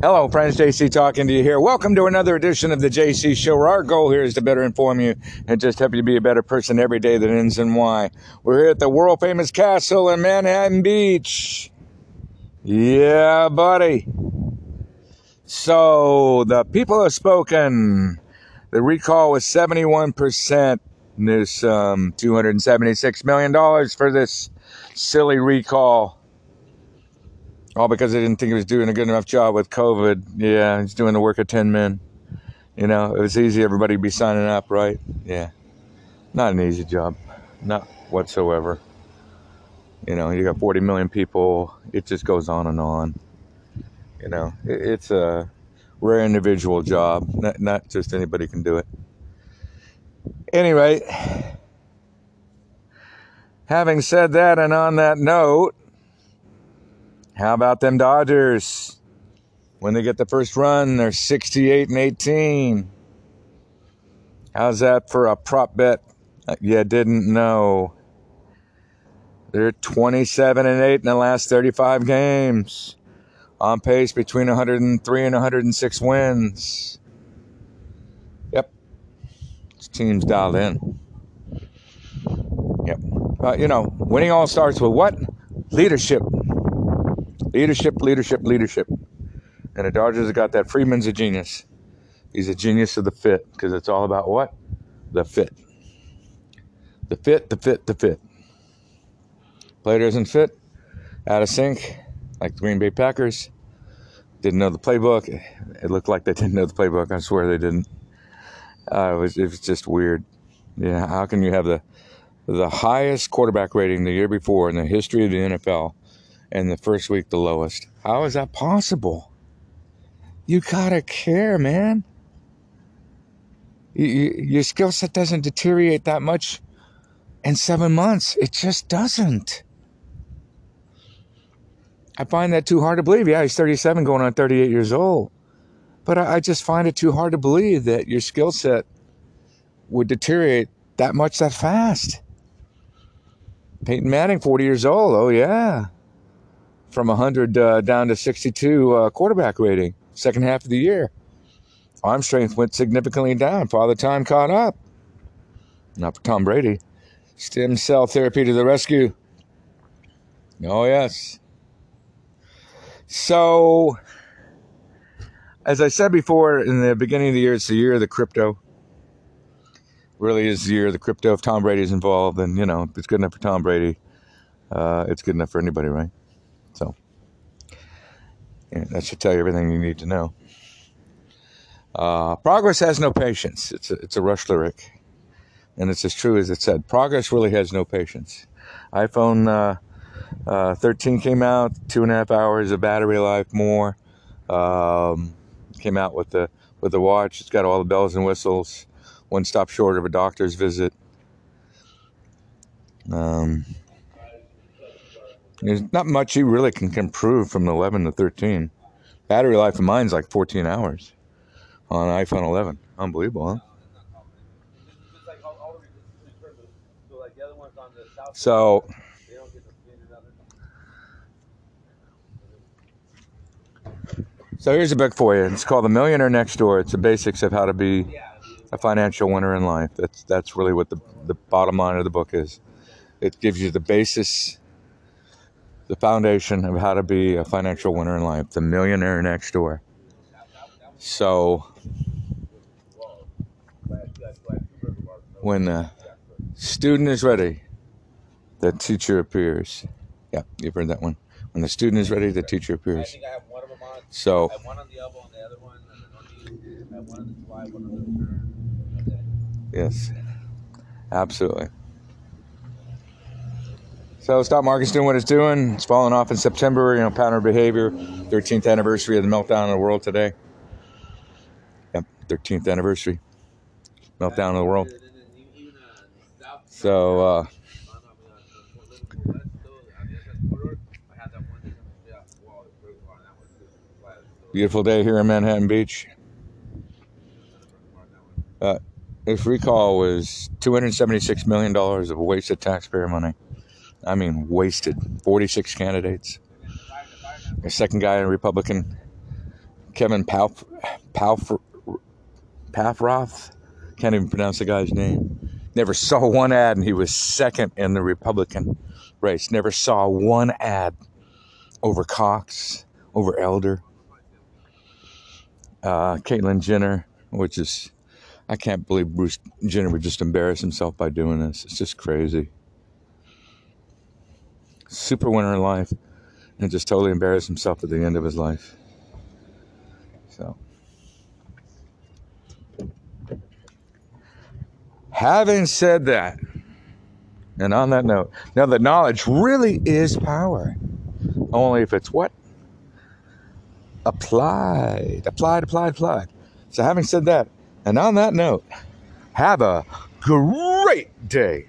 Hello, friends. JC talking to you here. Welcome to another edition of the JC Show. Where our goal here is to better inform you and just help you be a better person every day that ends in Y. We're here at the world famous castle in Manhattan Beach. Yeah, buddy. So the people have spoken. The recall was 71%. There's um, $276 million for this silly recall. All because they didn't think he was doing a good enough job with COVID. Yeah, he's doing the work of 10 men. You know, it was easy, everybody would be signing up, right? Yeah. Not an easy job. Not whatsoever. You know, you got 40 million people. It just goes on and on. You know, it, it's a rare individual job. Not, not just anybody can do it. Anyway, having said that, and on that note, how about them Dodgers? When they get the first run, they're 68 and 18. How's that for a prop bet? Uh, you didn't know. They're 27 and 8 in the last 35 games. On pace between 103 and 106 wins. Yep. This team's dialed in. Yep. Uh, you know, winning all starts with what? Leadership. Leadership, leadership, leadership. And the Dodgers have got that. Friedman's a genius. He's a genius of the fit because it's all about what? The fit. The fit, the fit, the fit. Player doesn't fit, out of sync, like the Green Bay Packers. Didn't know the playbook. It looked like they didn't know the playbook. I swear they didn't. Uh, it was it was just weird. Yeah, how can you have the the highest quarterback rating the year before in the history of the NFL and the first week the lowest. How is that possible? You gotta care, man. You, you, your skill set doesn't deteriorate that much in seven months. It just doesn't. I find that too hard to believe. Yeah, he's 37, going on 38 years old. But I, I just find it too hard to believe that your skill set would deteriorate that much that fast. Peyton Manning, 40 years old. Oh, yeah from 100 uh, down to 62 uh, quarterback rating, second half of the year. Arm strength went significantly down. Father Time caught up. Not for Tom Brady. Stem cell therapy to the rescue. Oh, yes. So, as I said before, in the beginning of the year, it's the year of the crypto. Really is the year of the crypto. If Tom Brady's involved, then, you know, if it's good enough for Tom Brady, uh, it's good enough for anybody, right? That should tell you everything you need to know. Uh, progress has no patience. It's a, it's a Rush lyric, and it's as true as it said. Progress really has no patience. iPhone uh, uh, 13 came out, two and a half hours of battery life more. Um, came out with the with the watch. It's got all the bells and whistles. One stop short of a doctor's visit. Um, there's not much you really can improve from 11 to 13. Battery life of mine's like 14 hours on iPhone 11. Unbelievable, huh? So, so here's a book for you. It's called The Millionaire Next Door. It's the basics of how to be a financial winner in life. That's that's really what the the bottom line of the book is. It gives you the basis the foundation of how to be a financial winner in life, the millionaire next door. So, when the student is ready, the teacher appears. Yeah, you've heard that one. When the student is ready, the teacher appears. So, yes, absolutely. So stock market's doing what it's doing. It's falling off in September. You know, pattern behavior. 13th anniversary of the meltdown of the world today. Yep, 13th anniversary. Meltdown of the world. So, uh, beautiful day here in Manhattan Beach. Uh, this recall was $276 million of wasted taxpayer money. I mean, wasted. 46 candidates. A second guy, a Republican Kevin Palf, Palf, Paffroth. Can't even pronounce the guy's name. Never saw one ad, and he was second in the Republican race. Never saw one ad over Cox, over Elder, uh, Caitlyn Jenner, which is, I can't believe Bruce Jenner would just embarrass himself by doing this. It's just crazy. Super winner in life, and just totally embarrass himself at the end of his life. So. Having said that, and on that note, now the knowledge really is power. Only if it's what? Applied. Applied, applied, applied. So having said that, and on that note, have a great day.